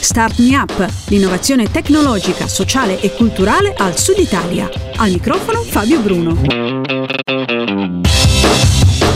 Start Me Up, l'innovazione tecnologica, sociale e culturale al Sud Italia. Al microfono Fabio Bruno.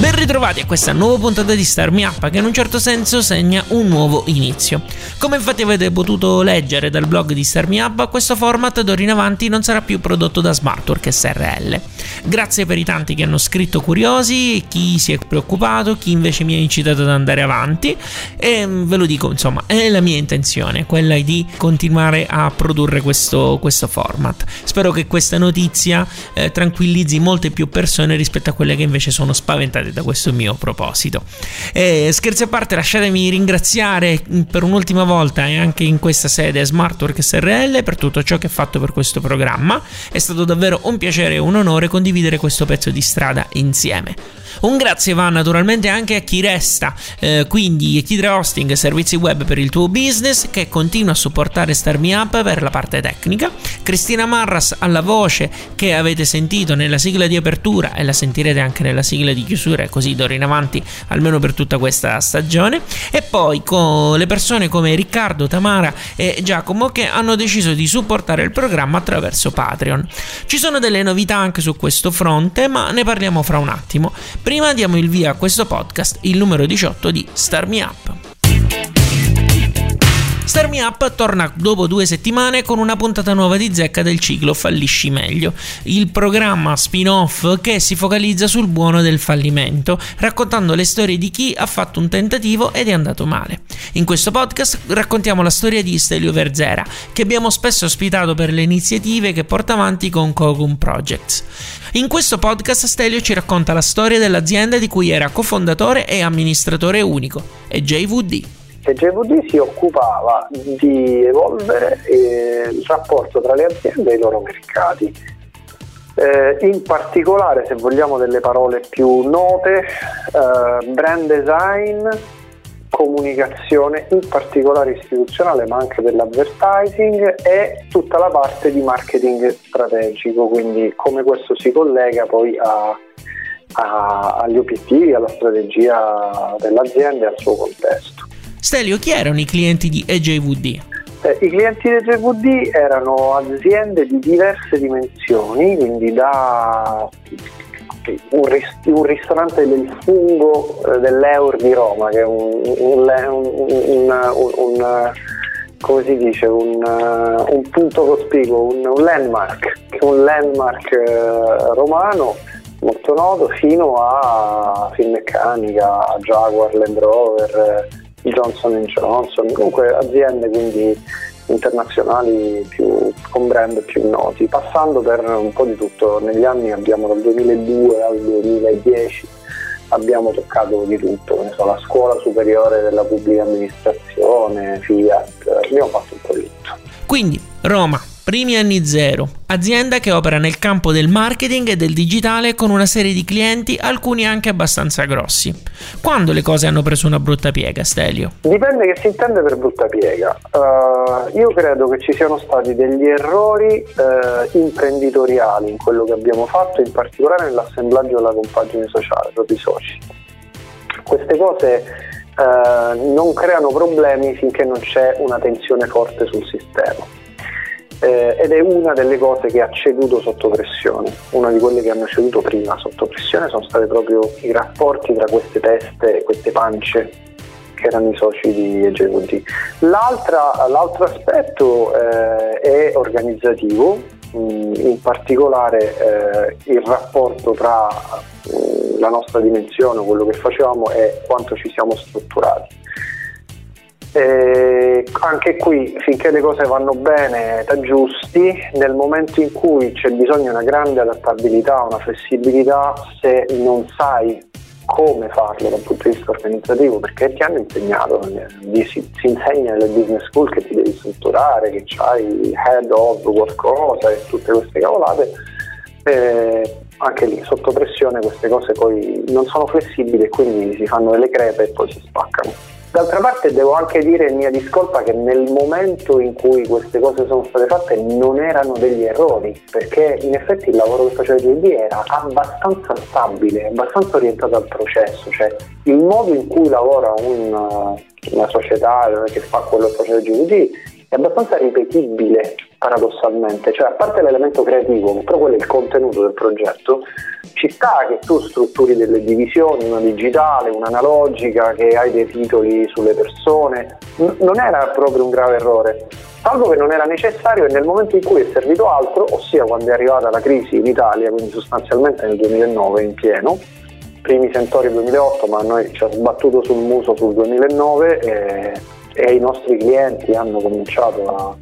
Ben ritrovati a questa nuova puntata di Star Me Up che in un certo senso segna un nuovo inizio. Come infatti avete potuto leggere dal blog di Star Me Up, questo format d'ora in avanti non sarà più prodotto da Smartwork SRL. Grazie per i tanti che hanno scritto curiosi, chi si è preoccupato, chi invece mi ha incitato ad andare avanti e mm, ve lo dico insomma, è la mia intenzione, quella di continuare a produrre questo, questo format. Spero che questa notizia eh, tranquillizzi molte più persone rispetto a quelle che invece sono spaventate da questo mio proposito. E, scherzi a parte, lasciatemi ringraziare per un'ultima volta e anche in questa sede Smartwork SRL per tutto ciò che ha fatto per questo programma. È stato davvero un piacere e un onore condividere questo pezzo di strada insieme. Un grazie va naturalmente anche a chi resta, eh, quindi Kidre Hosting, servizi web per il tuo business, che continua a supportare Star Me Up per la parte tecnica, Cristina Marras alla voce che avete sentito nella sigla di apertura e la sentirete anche nella sigla di chiusura così d'ora in avanti almeno per tutta questa stagione, e poi con le persone come Riccardo, Tamara e Giacomo che hanno deciso di supportare il programma attraverso Patreon. Ci sono delle novità anche su questo fronte, ma ne parliamo fra un attimo. Prima diamo il via a questo podcast, il numero 18 di Star Me Up. Star Me Up torna dopo due settimane con una puntata nuova di zecca del ciclo Fallisci meglio, il programma spin-off che si focalizza sul buono del fallimento, raccontando le storie di chi ha fatto un tentativo ed è andato male. In questo podcast raccontiamo la storia di Stelio Verzera, che abbiamo spesso ospitato per le iniziative che porta avanti con Cogum Projects. In questo podcast Stelio ci racconta la storia dell'azienda di cui era cofondatore e amministratore unico, e JVD e JVD si occupava di evolvere eh, il rapporto tra le aziende e i loro mercati. Eh, in particolare, se vogliamo delle parole più note, eh, brand design, comunicazione, in particolare istituzionale, ma anche dell'advertising e tutta la parte di marketing strategico, quindi come questo si collega poi a, a, agli obiettivi, alla strategia dell'azienda e al suo contesto. Stelio, chi erano i clienti di EJVD? Eh, I clienti di EJVD erano aziende di diverse dimensioni, quindi da un, ris- un ristorante del fungo eh, dell'Eur di Roma, che è un, un, dice, un, un punto cospicuo, un, landmark, un landmark uh, romano molto noto, fino a Finmeccanica, Jaguar, Land Rover, Johnson Johnson, comunque aziende quindi internazionali più, con brand più noti, passando per un po' di tutto. Negli anni abbiamo dal 2002 al 2010 abbiamo toccato di tutto, so, la scuola superiore della pubblica amministrazione, Fiat, abbiamo fatto un po' di tutto. Quindi Roma, Primi anni zero, azienda che opera nel campo del marketing e del digitale con una serie di clienti, alcuni anche abbastanza grossi. Quando le cose hanno preso una brutta piega, Stelio? Dipende che si intende per brutta piega. Uh, io credo che ci siano stati degli errori uh, imprenditoriali in quello che abbiamo fatto, in particolare nell'assemblaggio della compagine sociale, proprio i soci. Queste cose uh, non creano problemi finché non c'è una tensione forte sul sistema eh, ed è una delle cose che ha ceduto sotto pressione. Una di quelle che hanno ceduto prima sotto pressione sono stati proprio i rapporti tra queste teste e queste pance che erano i soci di EGVD. l'altro aspetto eh, è organizzativo, mm, in particolare eh, il rapporto tra mm, la nostra dimensione, quello che facevamo e quanto ci siamo strutturati. Eh, anche qui, finché le cose vanno bene, t'aggiusti, nel momento in cui c'è bisogno di una grande adattabilità, una flessibilità, se non sai come farlo dal punto di vista organizzativo, perché ti hanno insegnato, si, si insegna nelle business school che ti devi strutturare, che c'hai head of qualcosa e tutte queste cavolate, eh, anche lì sotto pressione queste cose poi non sono flessibili e quindi si fanno delle crepe e poi si spaccano. D'altra parte devo anche dire mia discolpa che nel momento in cui queste cose sono state fatte non erano degli errori, perché in effetti il lavoro che faceva GD era abbastanza stabile, abbastanza orientato al processo, cioè il modo in cui lavora una, una società che fa quello che faceva GD è abbastanza ripetibile paradossalmente, cioè a parte l'elemento creativo, però quello è il contenuto del progetto, ci sta che tu strutturi delle divisioni, una digitale, una analogica, che hai dei titoli sulle persone, N- non era proprio un grave errore, salvo che non era necessario e nel momento in cui è servito altro, ossia quando è arrivata la crisi in Italia, quindi sostanzialmente nel 2009 in pieno, primi sentori 2008, ma noi ci ha sbattuto sul muso sul 2009 e, e i nostri clienti hanno cominciato a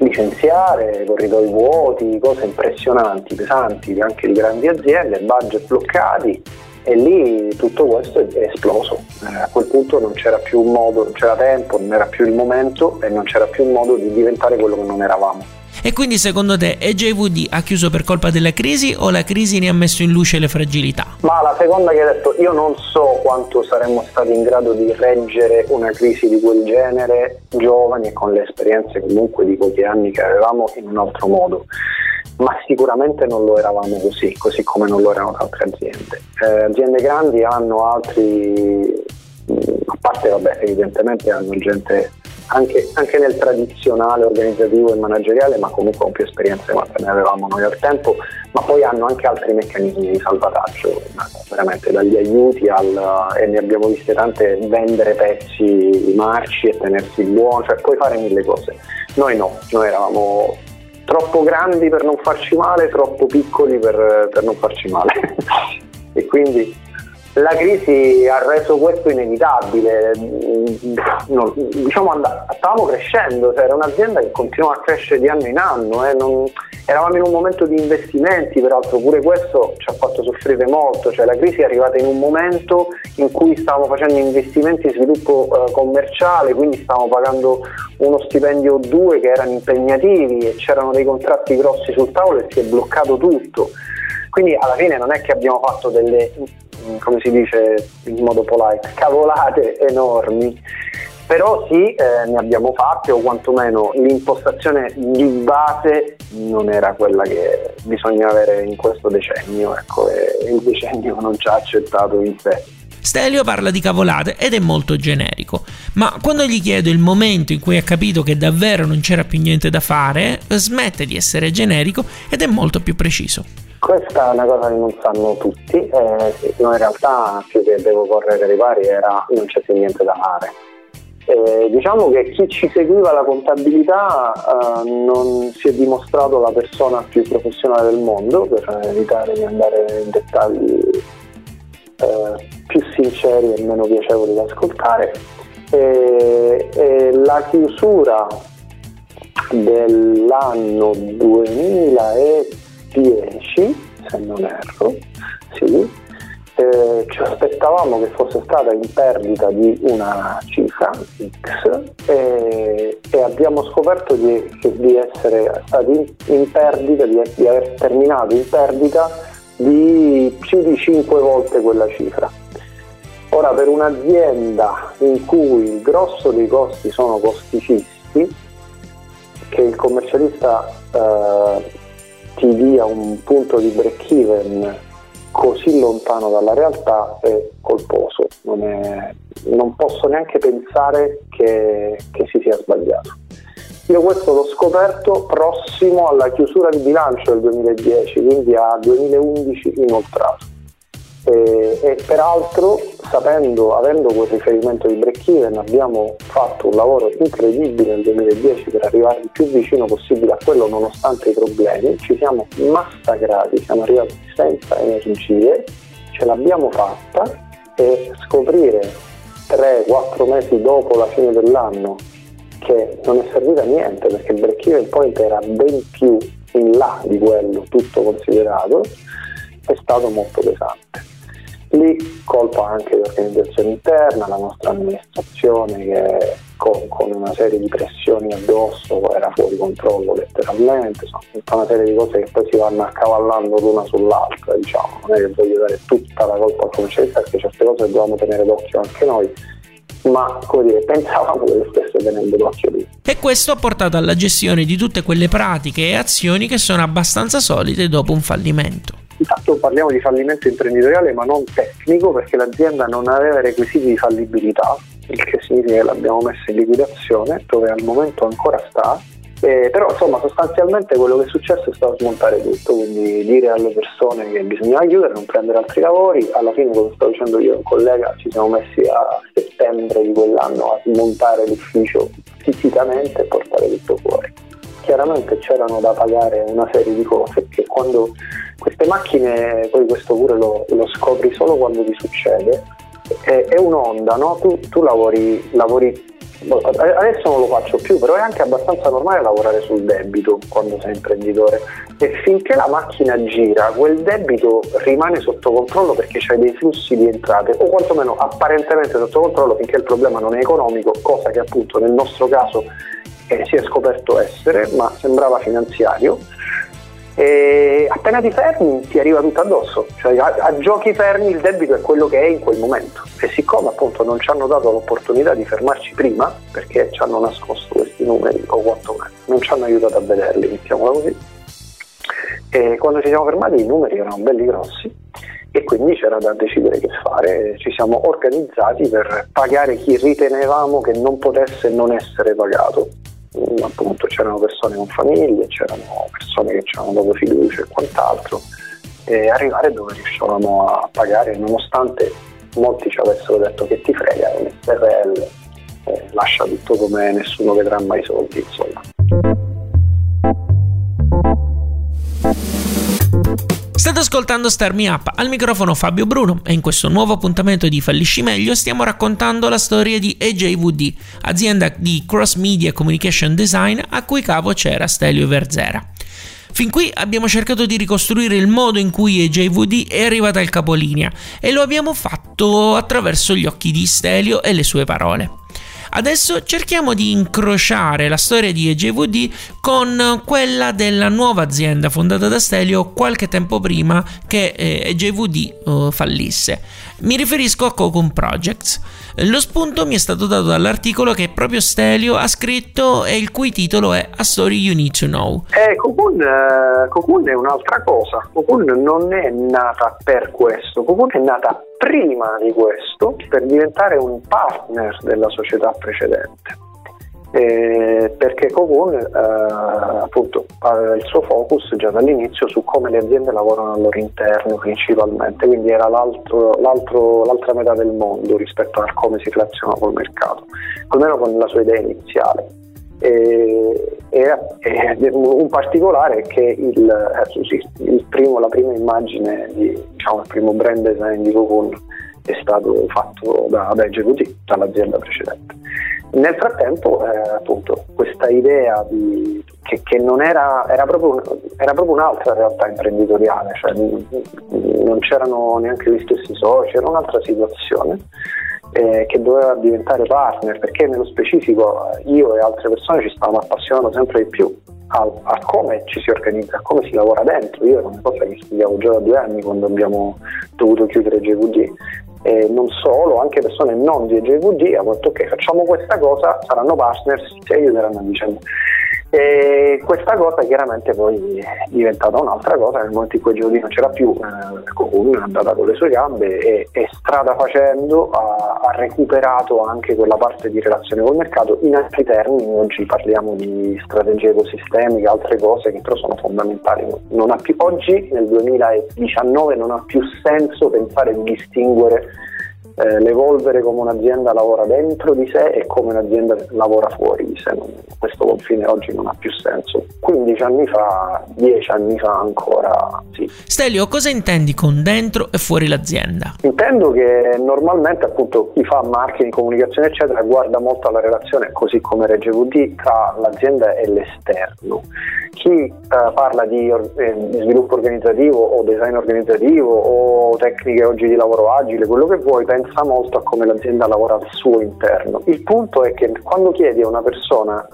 licenziare, corridoi vuoti, cose impressionanti, pesanti, anche di grandi aziende, budget bloccati e lì tutto questo è esploso. Eh, a quel punto non c'era più un modo, non c'era tempo, non era più il momento e non c'era più modo di diventare quello che non eravamo. E quindi secondo te EJVD ha chiuso per colpa della crisi o la crisi ne ha messo in luce le fragilità? Ma la seconda che hai detto, io non so quanto saremmo stati in grado di reggere una crisi di quel genere giovani e con le esperienze comunque di pochi anni che avevamo in un altro modo ma sicuramente non lo eravamo così, così come non lo erano altre aziende. Eh, aziende grandi hanno altri, a parte vabbè, evidentemente hanno gente anche, anche, nel tradizionale organizzativo e manageriale, ma comunque con più esperienze quante ne avevamo noi al tempo, ma poi hanno anche altri meccanismi di salvataggio, veramente dagli aiuti al, e ne abbiamo viste tante, vendere pezzi marci e tenersi buono, cioè puoi fare mille cose. Noi no, noi eravamo troppo grandi per non farci male, troppo piccoli per, per non farci male. e quindi la crisi ha reso questo inevitabile. No, diciamo and- stavamo crescendo, cioè era un'azienda che continuava a crescere di anno in anno, eh, non, eravamo in un momento di investimenti, peraltro pure questo ci ha fatto soffrire molto, cioè la crisi è arrivata in un momento in cui stavamo facendo investimenti in sviluppo eh, commerciale, quindi stavamo pagando uno stipendio o due che erano impegnativi e c'erano dei contratti grossi sul tavolo e si è bloccato tutto. Quindi alla fine non è che abbiamo fatto delle come si dice in modo polite, cavolate enormi. Però sì, eh, ne abbiamo fatte o quantomeno l'impostazione di base non era quella che bisogna avere in questo decennio, ecco, e il decennio non ci ha accettato in sé. Stelio parla di cavolate ed è molto generico, ma quando gli chiedo il momento in cui ha capito che davvero non c'era più niente da fare, smette di essere generico ed è molto più preciso. Questa è una cosa che non sanno tutti, eh, no, in realtà più che devo correre ai pari era non c'è più niente da fare. Eh, diciamo che chi ci seguiva la contabilità eh, non si è dimostrato la persona più professionale del mondo per evitare di andare in dettagli eh, più sinceri e meno piacevoli da ascoltare. la chiusura dell'anno 2000 10, se non erro, sì, eh, ci aspettavamo che fosse stata in perdita di una cifra X e, e abbiamo scoperto di, di, essere stati in, perdita, di, di aver terminato in perdita di più di 5 volte quella cifra. Ora per un'azienda in cui il grosso dei costi sono costi fissi, che il commercialista eh, ti dia un punto di break even così lontano dalla realtà è colposo, non, è, non posso neanche pensare che, che, si sia sbagliato. Io questo l'ho scoperto prossimo alla chiusura di bilancio del 2010, quindi a 2011 inoltrato. E, e, peraltro sapendo, avendo quel riferimento di break even abbiamo fatto un lavoro incredibile nel 2010 per arrivare il più vicino possibile a quello nonostante i problemi, ci siamo massacrati, siamo arrivati senza energie, ce l'abbiamo fatta e scoprire 3-4 mesi dopo la fine dell'anno che non è servita a niente perché il break even point era ben più in là di quello tutto considerato è stato molto pesante. Lì colpa anche l'organizzazione interna, la nostra amministrazione che con, con, una serie di pressioni addosso era fuori controllo letteralmente, tutta una serie di cose che poi si vanno accavallando l'una sull'altra, diciamo, non è che voglio dare tutta la colpa al commercialista perché certe cose dobbiamo tenere d'occhio anche noi, ma come dire, pensavamo che lo stesse tenendo d'occhio lì. E questo ha portato alla gestione di tutte quelle pratiche e azioni che sono abbastanza solite dopo un fallimento. Intanto parliamo di fallimento imprenditoriale ma non tecnico perché l'azienda non aveva requisiti di fallibilità, il che significa che l'abbiamo messa in liquidazione dove al momento ancora sta eh, però insomma sostanzialmente quello che è successo è stato smontare tutto, quindi dire alle persone che bisognava chiudere, non prendere altri lavori, alla fine come sto dicendo io e un collega ci siamo messi a settembre di quell'anno a smontare l'ufficio fisicamente e portare tutto fuori. Chiaramente c'erano da pagare una serie di cose che quando queste macchine, poi questo pure lo, lo scopri solo quando ti succede, è, è un'onda, no? tu, tu lavori, lavori adesso non lo faccio più, però è anche abbastanza normale lavorare sul debito quando sei imprenditore e finché la macchina gira quel debito rimane sotto controllo perché c'hai dei flussi di entrate o quantomeno apparentemente sotto controllo finché il problema non è economico, cosa che appunto nel nostro caso eh, si è scoperto essere, ma sembrava finanziario. E appena ti fermi ti arriva tutto addosso, cioè a, a, giochi fermi il debito è quello che è in quel momento. E siccome appunto non ci hanno dato l'opportunità di fermarci prima perché ci hanno nascosto questi numeri o quantomeno non ci hanno aiutato a vederli, mettiamola così, e quando ci siamo fermati i numeri erano belli grossi e quindi c'era da decidere che fare, ci siamo organizzati per pagare chi ritenevamo che non potesse non essere pagato appunto c'erano persone con famiglie, c'erano persone che c'erano dopo fiducia e quant'altro e arrivare dove riuscivamo a pagare nonostante molti ci avessero detto che ti frega, è un SRL, eh, lascia tutto come nessuno vedrà mai i soldi insomma. State ascoltando Star Me Up, al microfono Fabio Bruno e in questo nuovo appuntamento di Fallisci Meglio stiamo raccontando la storia di AJVD, azienda di cross media communication design a cui capo c'era Stelio Verzera. Fin qui abbiamo cercato di ricostruire il modo in cui AJVD è arrivata al capolinea e lo abbiamo fatto attraverso gli occhi di Stelio e le sue parole. Adesso cerchiamo di incrociare la storia di EJVD con quella della nuova azienda fondata da Stelio qualche tempo prima che EJVD uh, eh, fallisse. Mi riferisco a Cocoon Projects. Lo spunto mi è stato dato dall'articolo che proprio Stelio ha scritto e il cui titolo è A Story You Need to Know. Eh, Cocoon, eh, Cocoon è un'altra cosa. Cocoon non è nata per questo. Cocoon è nata prima di questo per diventare un partner della società precedente. Eh, perché Cocoon eh, appunto aveva il suo focus già dall'inizio su come le aziende lavorano al loro interno principalmente, quindi era l'altro, l'altro, l'altra metà del mondo rispetto a come si relaziona col mercato, almeno con la sua idea iniziale. E, e, e un particolare è che il, eh, il primo, la prima immagine, di, diciamo, il primo brand design di Cocoon è stato fatto da, da EGVT, dall'azienda precedente. Nel frattempo, eh, appunto, questa idea di, che, che, non era, era proprio, era proprio, un'altra realtà imprenditoriale, cioè non c'erano neanche gli stessi soci, era un'altra situazione eh, che doveva diventare partner, perché nello specifico io e altre persone ci stavamo appassionando sempre di più a, a, come ci si organizza, a come si lavora dentro. Io era una cosa che studiavo già da due anni quando abbiamo dovuto chiudere JVD eh, non solo, anche persone non di EJVD hanno detto ok facciamo questa cosa, saranno partners, ci aiuteranno a vicenda. E questa cosa chiaramente poi è diventata un'altra cosa nel momento in cui Giordino non c'era più, eh, Cocoon è andata con le sue gambe e, e strada facendo ha, ha, recuperato anche quella parte di relazione col mercato. In altri termini oggi parliamo di strategie ecosistemiche, altre cose che però sono fondamentali. Più, oggi nel 2019 non ha più senso pensare di distinguere eh, l'evolvere come un'azienda lavora dentro di sé e come un'azienda lavora fuori di sé. Confine oggi non ha più senso. 15 anni fa, 10 anni fa ancora sì. Stelio, cosa intendi con dentro e fuori l'azienda? Intendo che normalmente appunto chi fa marketing, comunicazione eccetera guarda molto alla relazione, così come Regge VD, tra l'azienda e l'esterno Chi eh, parla di, eh, di, sviluppo organizzativo o design organizzativo o tecniche oggi di lavoro agile, quello che vuoi, pensa molto a come l'azienda lavora al suo interno. Il punto è che quando chiedi a una persona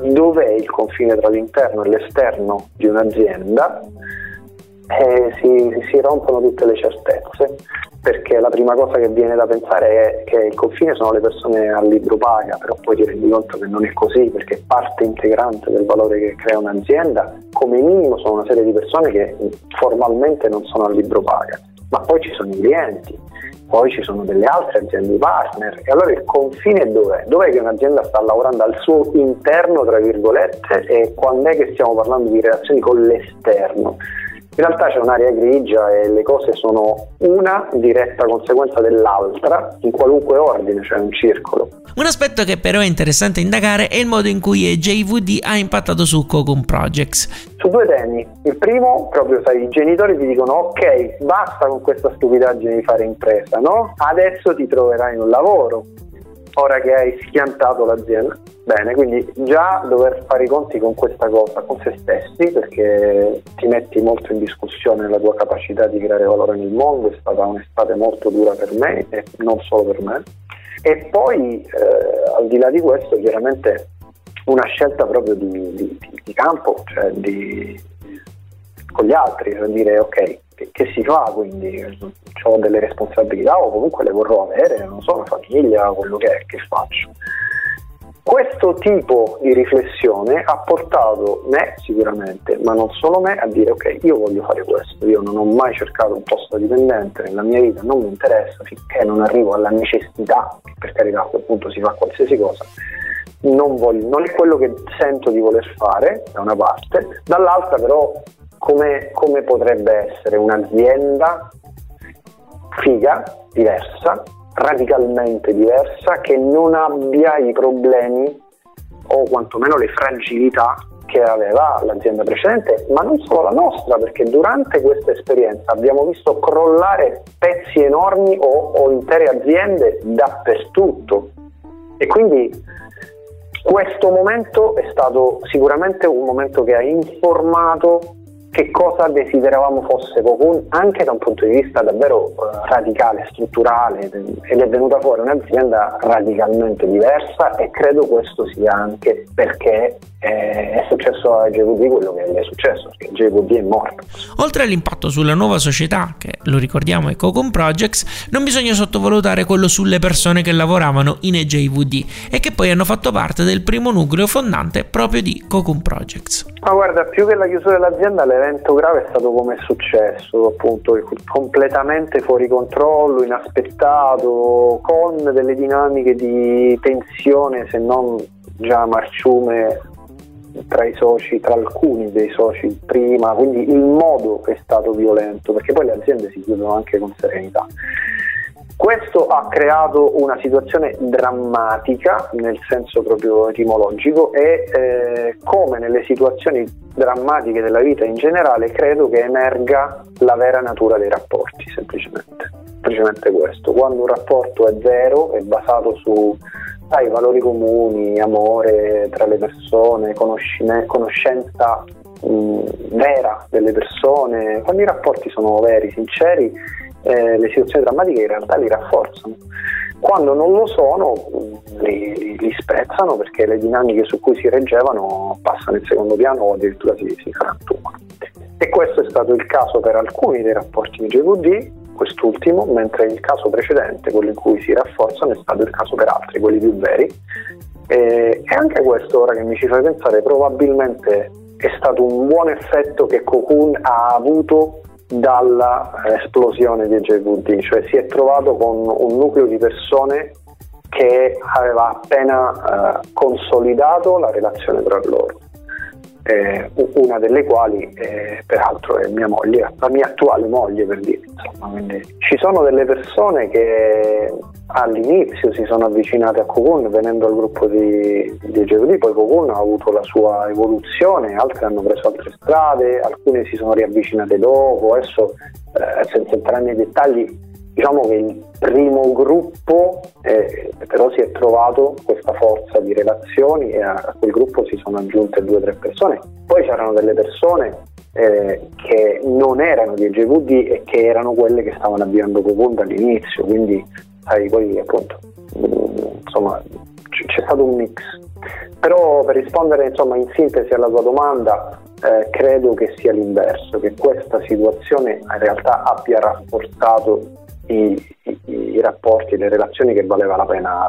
dov'è il confine tra l'interno e l'esterno di un'azienda, eh, si, si rompono tutte le certezze perché la prima cosa che viene da pensare è che il confine sono le persone al libro paga, però poi ti rendi conto che non è così perché parte integrante del valore che crea un'azienda, come minimo sono una serie di persone che formalmente non sono al libro paga, ma poi ci sono i clienti, poi ci sono delle altre aziende partner e allora il confine dov'è? Dov'è che un'azienda sta lavorando al suo interno, tra virgolette, e quando è che stiamo parlando di relazioni con l'esterno? In realtà c'è un'area grigia e le cose sono una diretta conseguenza dell'altra in qualunque ordine, cioè un circolo. Un aspetto che però è interessante indagare è il modo in cui JVD ha impattato su Cocoon Projects. Su due temi. Il primo, proprio sai, i genitori ti dicono ok, basta con questa stupidaggine di fare impresa, no? Adesso ti troverai un lavoro ora che hai schiantato l'azienda. Bene, quindi già dover fare i conti con questa cosa, con se stessi, perché ti metti molto in discussione la tua capacità di creare valore nel mondo, è stata un'estate molto dura per me e non solo per me. E poi, eh, al di là di questo, chiaramente una scelta proprio di, di, di campo, cioè di, con gli altri, per dire ok, che, che si fa, quindi ho delle responsabilità o comunque le vorrò avere, non so, una famiglia, quello che è, che faccio. Questo tipo di riflessione ha portato me sicuramente, ma non solo me, a dire ok, io voglio fare questo, io non ho mai cercato un posto dipendente nella mia vita, non mi interessa finché non arrivo alla necessità, per carità a quel punto si fa qualsiasi cosa, non, voglio, non è quello che sento di voler fare da una parte, dall'altra però come, come potrebbe essere un'azienda figa, diversa, radicalmente diversa, che non abbia i problemi o quantomeno le fragilità che aveva l'azienda precedente, ma non solo la nostra, perché durante questa esperienza abbiamo visto crollare pezzi enormi o, o intere aziende dappertutto. E quindi questo momento è stato sicuramente un momento che ha informato che cosa desideravamo fosse Cocoon anche da un punto di vista davvero uh, radicale, strutturale ed è venuta fuori un'azienda radicalmente diversa e credo questo sia anche perché eh, è successo a JVD quello che è successo, perché JVD è morto. Oltre all'impatto sulla nuova società, che lo ricordiamo è Cocoon Projects, non bisogna sottovalutare quello sulle persone che lavoravano in EJVD e che poi hanno fatto parte del primo nucleo fondante proprio di Cocoon Projects. Ma guarda, più che la chiusura dell'azienda, l'evento l'evento grave è stato come è successo, appunto, completamente fuori controllo, inaspettato, con delle dinamiche di tensione, se non già marciume tra i soci, tra alcuni dei soci prima, quindi il modo è stato violento, perché poi le aziende si chiudono anche con serenità. Questo ha creato una situazione drammatica nel senso proprio etimologico e eh, come nelle situazioni drammatiche della vita in generale credo che emerga la vera natura dei rapporti semplicemente. Semplicemente questo. Quando un rapporto è zero, è basato su sai, valori comuni, amore tra le persone, conoscenza mh, vera delle persone, quando i rapporti sono veri, sinceri, eh, le situazioni drammatiche in realtà li rafforzano. Quando non lo sono li, li, spezzano perché le dinamiche su cui si reggevano passano in secondo piano o addirittura si, si frantumano. E questo è stato il caso per alcuni dei rapporti di GVD, quest'ultimo, mentre il caso precedente, quello in cui si rafforzano, è stato il caso per altri, quelli più veri. E, e anche questo, ora che mi ci fai pensare, probabilmente è stato un buon effetto che Cocoon ha avuto dall'esplosione di JVD, cioè si è trovato con un nucleo di persone che aveva appena eh, consolidato la relazione tra loro. Eh, una delle quali eh, peraltro è mia moglie, la mia attuale moglie per dire. Insomma, quindi ci sono delle persone che all'inizio si sono avvicinate a Cocoon venendo al gruppo di, di GVD, poi Cocoon ha avuto la sua evoluzione, altre hanno preso altre strade, alcune si sono riavvicinate dopo, adesso eh, senza entrare nei dettagli diciamo che il primo gruppo eh, però si è trovato questa forza di relazioni e a, a quel gruppo si sono aggiunte due o tre persone. Poi c'erano delle persone eh, che non erano di EGVD e che erano quelle che stavano avviando Cocon dall'inizio, quindi sai, poi appunto mm, insomma c- c'è stato un mix. Però per rispondere insomma in sintesi alla tua domanda, eh, credo che sia l'inverso, che questa situazione in realtà abbia rafforzato i, i, i rapporti, le relazioni che valeva la pena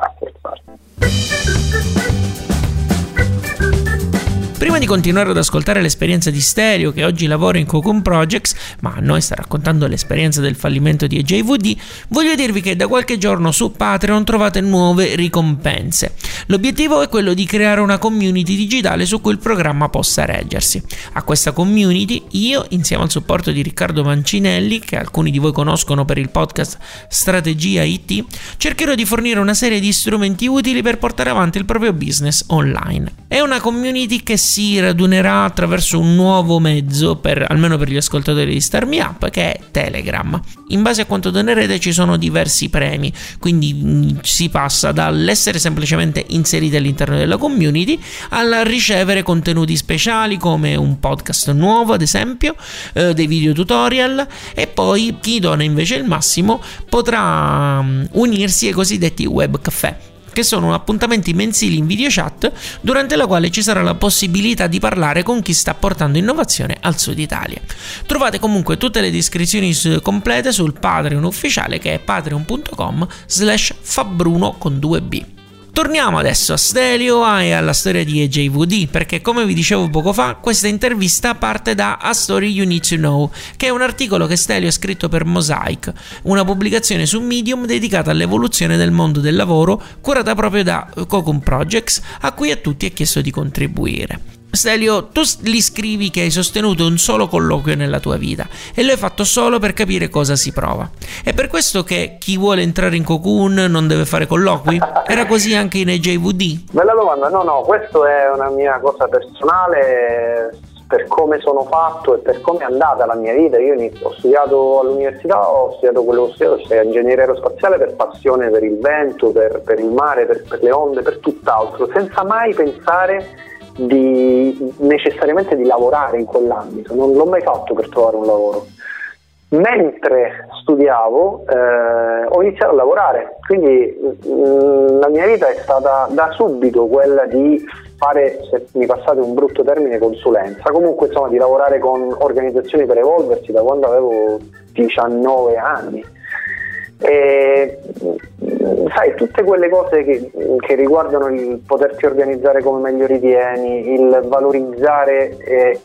Prima di continuare ad ascoltare l'esperienza di Stereo che oggi lavora in Cocoon Projects, ma a noi sta raccontando l'esperienza del fallimento di EJVD, voglio dirvi che da qualche giorno su Patreon trovate nuove ricompense. L'obiettivo è quello di creare una community digitale su cui il programma possa reggersi. A questa community io, insieme al supporto di Riccardo Mancinelli, che alcuni di voi conoscono per il podcast Strategia IT, cercherò di fornire una serie di strumenti utili per portare avanti il proprio business online. È una community che si radunerà attraverso un nuovo mezzo, per, almeno per gli ascoltatori di Star Me Up, che è Telegram. In base a quanto donerete ci sono diversi premi, quindi mm, si passa dall'essere semplicemente inseriti all'interno della community al ricevere contenuti speciali come un podcast nuovo, ad esempio, eh, dei video tutorial e poi chi dona invece il massimo potrà mh, mm, unirsi ai cosiddetti web caffè che sono appuntamenti mensili in video chat durante la quale ci sarà la possibilità di parlare con chi sta portando innovazione al sud Italia. Trovate comunque tutte le descrizioni complete sul Patreon ufficiale che è patreon.com slash fabbruno con 2b. Torniamo adesso a Stelio e alla storia di EJVD, perché come vi dicevo poco fa, questa intervista parte da A Story You Need to Know, che è un articolo che Stelio ha scritto per Mosaic, una pubblicazione su Medium dedicata all'evoluzione del mondo del lavoro, curata proprio da Cocoon Projects, a cui a tutti è chiesto di contribuire. Stelio, tu gli scrivi che hai sostenuto un solo colloquio nella tua vita e lo hai fatto solo per capire cosa si prova. È per questo che chi vuole entrare in Cocoon non deve fare colloqui? Era così anche in EJVD? Bella domanda, no no, questa è una mia cosa personale per come sono fatto e per come è andata la mia vita. Io ho studiato all'università, ho studiato quello che ho studiato, cioè ingegneria aerospaziale per passione per il vento, per, per il mare, per, per le onde, per tutt'altro, senza mai pensare di, necessariamente di lavorare in quell'ambito, non l'ho mai fatto per trovare un lavoro. Mentre studiavo eh, ho iniziato a lavorare, quindi mh, mm, la mia vita è stata da subito quella di fare, se mi passate un brutto termine, consulenza, comunque insomma di lavorare con organizzazioni per evolversi da quando avevo 19 anni. E, sai, tutte quelle cose che, che, riguardano il poterti organizzare come meglio ritieni, il valorizzare eh,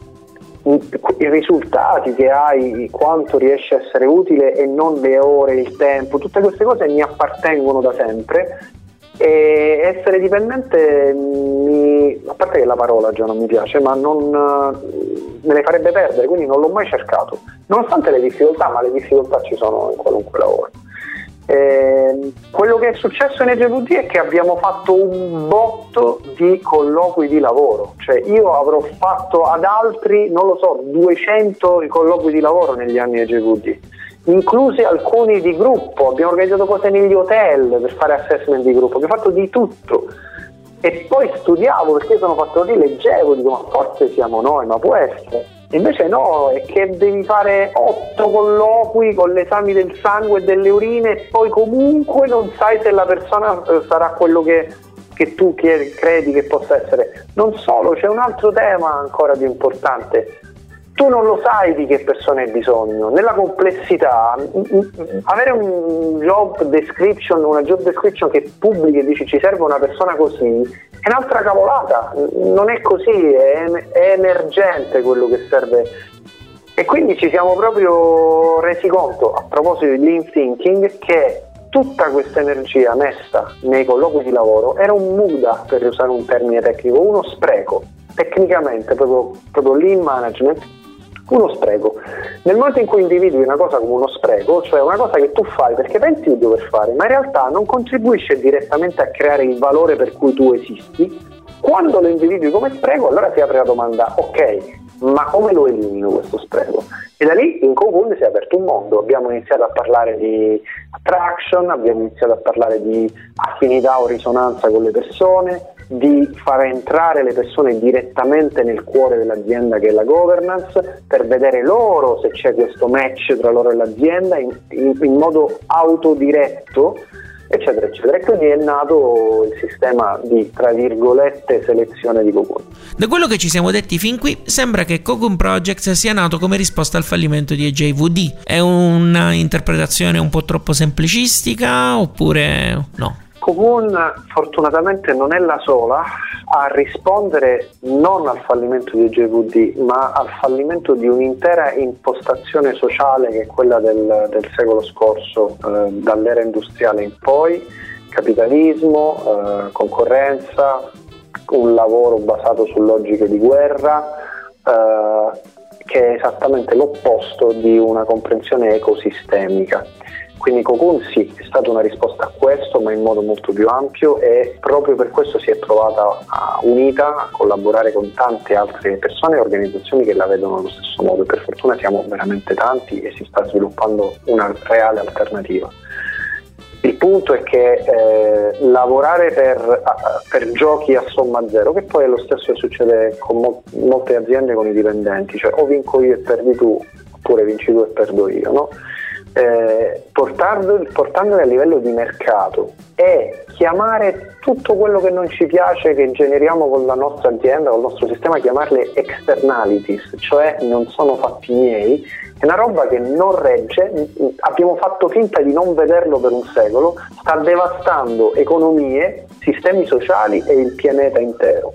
i risultati che hai, quanto riesci a essere utile e non le ore, il tempo, tutte queste cose mi appartengono da sempre. E essere dipendente mi, a parte che la parola già non mi piace ma non, me le farebbe perdere quindi non l'ho mai cercato. Nonostante le difficoltà ma le difficoltà ci sono in qualunque lavoro eh, quello che è successo in EGVD è che abbiamo fatto un botto di colloqui di lavoro, cioè io avrò fatto ad altri, non lo so, 200 colloqui di lavoro negli anni EGVD, inclusi alcuni di gruppo, abbiamo organizzato cose negli hotel per fare assessment di gruppo, abbiamo fatto di tutto. E poi studiavo perché sono fatto così, leggevo, dico ma forse siamo noi, ma può essere Invece no, è che devi fare otto colloqui con l'esame del sangue e delle urine e poi comunque non sai se la persona eh, sarà quello che, che tu credi che possa essere. Non solo, c'è un altro tema ancora più importante. Tu non lo sai di che persona hai bisogno. Nella complessità, avere un job description, una job description che pubblichi e dici ci serve una persona così, è un'altra cavolata, non è così, è, è emergente quello che serve. E quindi ci siamo proprio resi conto, a proposito di lean thinking, che tutta questa energia messa nei colloqui di lavoro era un muda, per usare un termine tecnico, uno spreco. Tecnicamente, proprio, proprio lean management uno spreco. Nel momento in cui individui una cosa come uno spreco, cioè una cosa che tu fai perché pensi di dover fare, ma in realtà non contribuisce direttamente a creare il valore per cui tu esisti, quando lo individui come spreco, allora si apre la domanda, ok, ma come lo elimino questo spreco? E da lì in Cocoon si è aperto un mondo, abbiamo iniziato a parlare di attraction, abbiamo iniziato a parlare di affinità o risonanza con le persone, di far entrare le persone direttamente nel cuore dell'azienda che è la governance, per vedere loro se c'è questo match tra loro e l'azienda in, in, in modo autodiretto eccetera, eccetera. E quindi è nato il sistema di, tra virgolette, selezione di Cocoon. Da quello che ci siamo detti fin qui, sembra che Cocoon Project sia nato come risposta al fallimento di AJVD. È una interpretazione un po' troppo semplicistica oppure no? Cocoon fortunatamente non è la sola a rispondere non al fallimento di JVD ma al fallimento di un'intera impostazione sociale che è quella del, del secolo scorso, eh, dall'era industriale in poi, capitalismo, eh, concorrenza, un lavoro basato su logiche di guerra, eh, che è esattamente l'opposto di una comprensione ecosistemica. Quindi Cocoon sì, è stata una risposta a questo, ma in modo molto più ampio e proprio per questo si è trovata unita a collaborare con tante altre persone e organizzazioni che la vedono allo stesso modo. Per fortuna siamo veramente tanti e si sta sviluppando una reale alternativa. Il punto è che eh, lavorare per, per, giochi a somma zero, che poi è lo stesso che succede con mo- molte aziende con i dipendenti, cioè o vinco io e perdi tu, oppure vinci tu e perdo io, no? Eh, portandole a livello di mercato e chiamare tutto quello che non ci piace che generiamo con la nostra azienda, con il nostro sistema, chiamarle externalities, cioè non sono fatti miei, è una roba che non regge, abbiamo fatto finta di non vederlo per un secolo, sta devastando economie, sistemi sociali e il pianeta intero.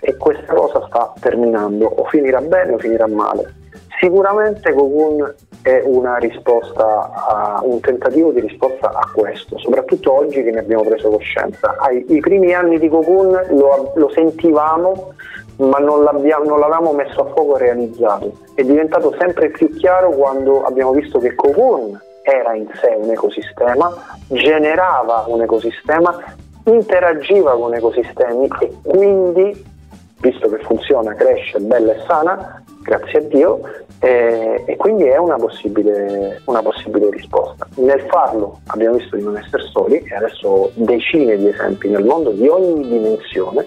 E questa cosa sta terminando, o finirà bene o finirà male. Sicuramente Cocoon è a, un tentativo di risposta a questo, soprattutto oggi che ne abbiamo preso coscienza. Ai, I primi anni di Cocoon lo, lo sentivamo ma non, non, l'avevamo messo a fuoco e realizzato. È diventato sempre più chiaro quando abbiamo visto che Cocoon era in sé un ecosistema, generava un ecosistema, interagiva con ecosistemi e quindi, visto che funziona, cresce, bella e sana, grazie a Dio, e, e quindi è una possibile, una possibile, risposta. Nel farlo abbiamo visto di non essere soli e adesso decine di esempi nel mondo di ogni dimensione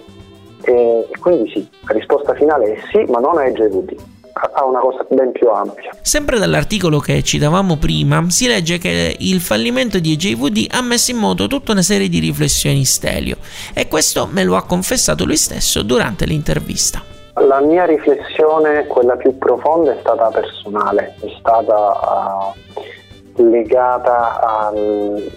e, e quindi sì, la risposta finale è sì, ma non a EJVD ha una cosa ben più ampia. Sempre dall'articolo che citavamo prima si legge che il fallimento di EJVD ha messo in moto tutta una serie di riflessioni Stelio e questo me lo ha confessato lui stesso durante l'intervista. La mia riflessione, quella più profonda, è stata personale, è stata uh, legata al...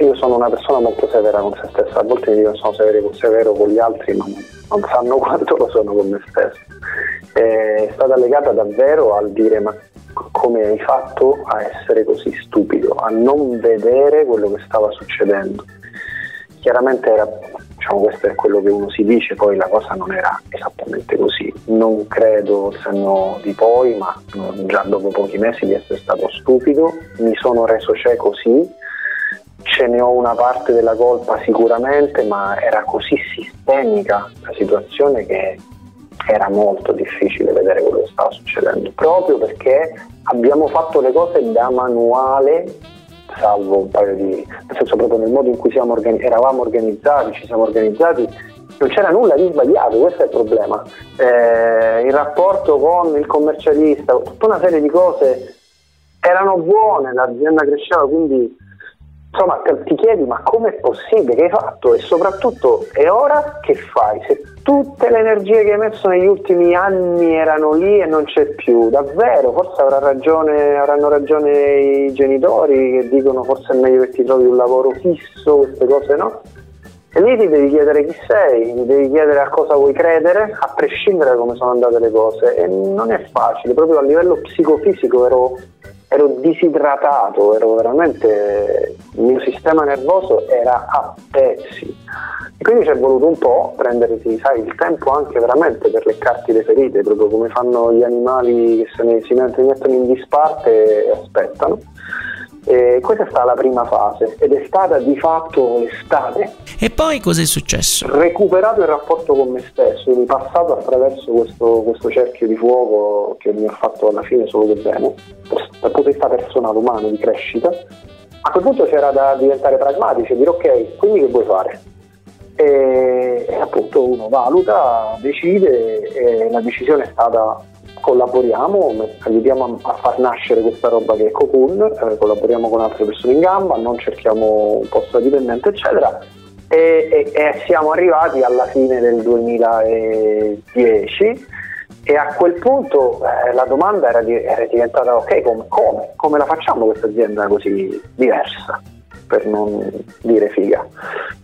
Io sono una persona molto severa con se stessa, a volte dicono sono severo, severo con gli altri, ma non sanno quanto lo sono con me stesso. È stata legata davvero al dire ma come hai fatto a essere così stupido, a non vedere quello che stava succedendo. Chiaramente era diciamo, questo è quello che uno si dice, poi la cosa non era esattamente così. Non credo il senno di poi, ma già dopo pochi mesi di essere stato stupido, mi sono reso cieco sì, ce ne ho una parte della colpa sicuramente, ma era così sistemica la situazione che era molto difficile vedere quello che stava succedendo, proprio perché abbiamo fatto le cose da manuale salvo un paio di... nel senso proprio nel modo in cui organi- eravamo organizzati, ci siamo organizzati, non c'era nulla di sbagliato, questo è il problema. Eh, il rapporto con il commercialista, tutta una serie di cose erano buone, l'azienda cresceva, quindi insomma ti chiedi ma com'è possibile? Che hai fatto? E soprattutto e ora che fai? Se tutte le energie che hai messo negli ultimi anni erano lì e non c'è più davvero? Forse avrà ragione, avranno ragione i genitori che dicono forse è meglio che ti trovi un lavoro fisso queste cose no? E lì ti devi chiedere chi sei, ti devi chiedere a cosa vuoi credere, a prescindere da come sono andate le cose. E non è facile, proprio a livello psicofisico ero ero disidratato, ero veramente, il mio sistema nervoso era a pezzi. E quindi ci è voluto un po' prendersi sai, il tempo anche veramente per leccarti le ferite, proprio come fanno gli animali che se ne, si mettono in disparte e aspettano. E questa è stata la prima fase ed è stata di fatto l'estate. E poi cos'è successo? Recuperato il rapporto con me stesso, quindi passato attraverso questo, questo cerchio di fuoco che mi ha fatto alla fine solo del bene, dal punto di vista personale, umano, di crescita. A quel punto c'era da diventare pragmatici e dire ok, quindi che vuoi fare? E, e appunto uno valuta, decide e la decisione è stata collaboriamo, aiutiamo a, far nascere questa roba che è Cocoon, eh, collaboriamo con altre persone in gamba, non cerchiamo un posto dipendente, eccetera. E, e, e, siamo arrivati alla fine del 2010 e a quel punto eh, la domanda era, di, era diventata ok, come, come, come la facciamo questa azienda così diversa? per non dire figa.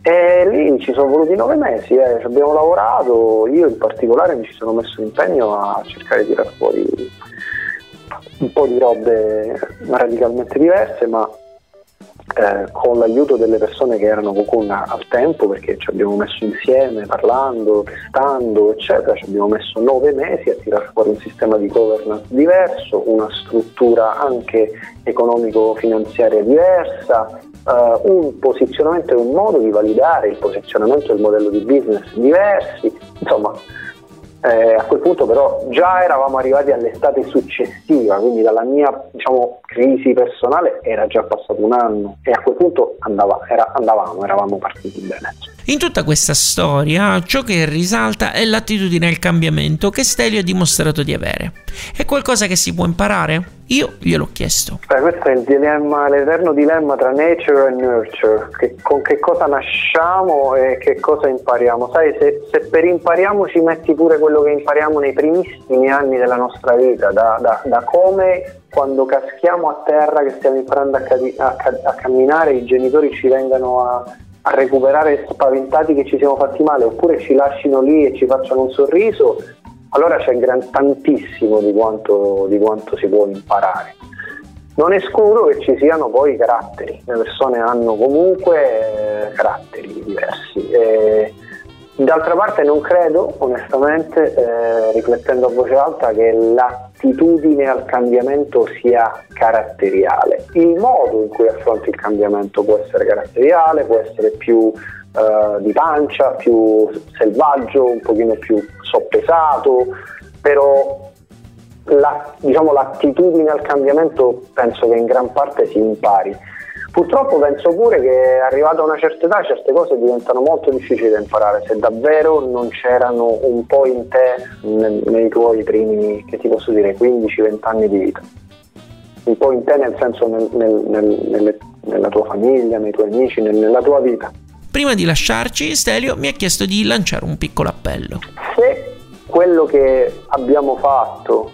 E lì ci sono voluti nove mesi, eh. abbiamo lavorato, io in particolare mi ci sono messo l'impegno a cercare di tirare fuori un po' di robe radicalmente diverse, ma eh, con l'aiuto delle persone che erano Cocoon al tempo, perché ci abbiamo messo insieme, parlando, testando, eccetera, ci abbiamo messo nove mesi a tirare fuori un sistema di governance diverso, una struttura anche economico-finanziaria diversa, uh, un posizionamento e un modo di validare il posizionamento del modello di business diversi, insomma eh, a quel punto però già eravamo arrivati all'estate successiva, quindi dalla mia diciamo, crisi personale era già passato un anno e a quel punto andava, era, andavamo, eravamo partiti bene. In tutta questa storia ciò che risalta è l'attitudine al cambiamento che Stelio ha dimostrato di avere. È qualcosa che si può imparare? Io gliel'ho chiesto. Beh, questo è il dilemma, l'eterno dilemma tra nature e nurture, che, con che cosa nasciamo e che cosa impariamo. Sai, se, se, per impariamo ci metti pure quello che impariamo nei primissimi anni della nostra vita, da, da, da come quando caschiamo a terra, che stiamo imparando a, a, a camminare, i genitori ci vengano a a recuperare spaventati che ci siamo fatti male oppure ci lasciano lì e ci facciano un sorriso, allora c'è gran, tantissimo di quanto, di quanto si può imparare. Non escludo che ci siano poi caratteri, le persone hanno comunque eh, caratteri diversi. E, D'altra parte non credo, onestamente, eh, riflettendo a voce alta, che l'attitudine al cambiamento sia caratteriale. Il modo in cui affronti il cambiamento può essere caratteriale, può essere più eh, di pancia, più selvaggio, un pochino più soppesato, però la, diciamo, l'attitudine al cambiamento penso che in gran parte si impari Purtroppo penso pure che arrivato a una certa età certe cose diventano molto difficili da imparare, se davvero non c'erano un po' in te nei, tuoi primi, che ti posso dire, 15-20 anni di vita. Un po' in te nel senso nel, nel, nel, nella tua famiglia, nei tuoi amici, nella tua vita. Prima di lasciarci, Stelio mi ha chiesto di lanciare un piccolo appello. Se quello che abbiamo fatto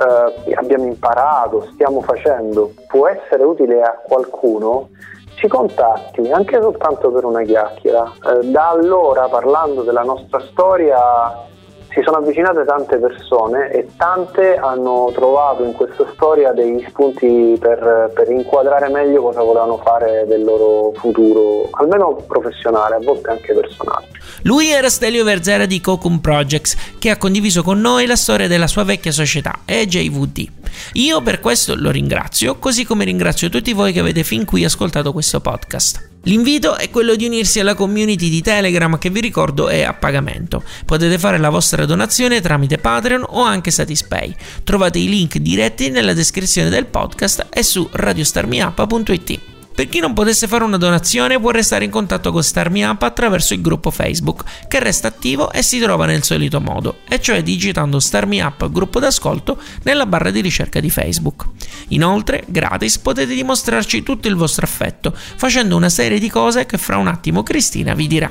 eh, abbiamo imparato, stiamo facendo, può essere utile a qualcuno, ci contatti anche soltanto per una chiacchiera. Eh, da allora, parlando della nostra storia, si sono avvicinate tante persone e tante hanno trovato in questa storia degli spunti per, per, inquadrare meglio cosa volevano fare del loro futuro, almeno professionale, a volte anche personale. Lui era Stelio Verzera di Cocum Projects, che ha condiviso con noi la storia della sua vecchia società, EJVD. Io per questo lo ringrazio, così come ringrazio tutti voi che avete fin qui ascoltato questo podcast. L'invito è quello di unirsi alla community di Telegram che vi ricordo è a pagamento. Potete fare la vostra donazione tramite Patreon o anche Satispay. Trovate i link diretti nella descrizione del podcast e su radiostarmiappa.it. Per chi non potesse fare una donazione può restare in contatto con Starmi Up attraverso il gruppo Facebook, che resta attivo e si trova nel solito modo, e cioè digitando Starmi Up gruppo d'ascolto nella barra di ricerca di Facebook. Inoltre, gratis potete dimostrarci tutto il vostro affetto, facendo una serie di cose che fra un attimo Cristina vi dirà.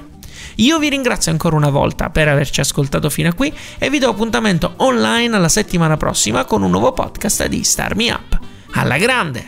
Io vi ringrazio ancora una volta per averci ascoltato fino a qui e vi do appuntamento online la settimana prossima con un nuovo podcast di Starmi Up. Alla grande!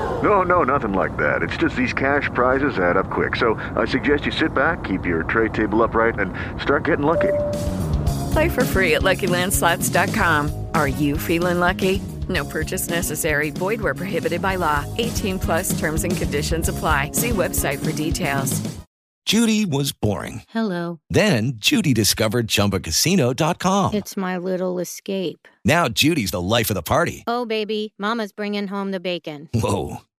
No, no, nothing like that. It's just these cash prizes add up quick. So I suggest you sit back, keep your tray table upright, and start getting lucky. Play for free at LuckyLandSlots.com. Are you feeling lucky? No purchase necessary. Void where prohibited by law. 18 plus terms and conditions apply. See website for details. Judy was boring. Hello. Then Judy discovered ChumbaCasino.com. It's my little escape. Now Judy's the life of the party. Oh, baby, Mama's bringing home the bacon. Whoa,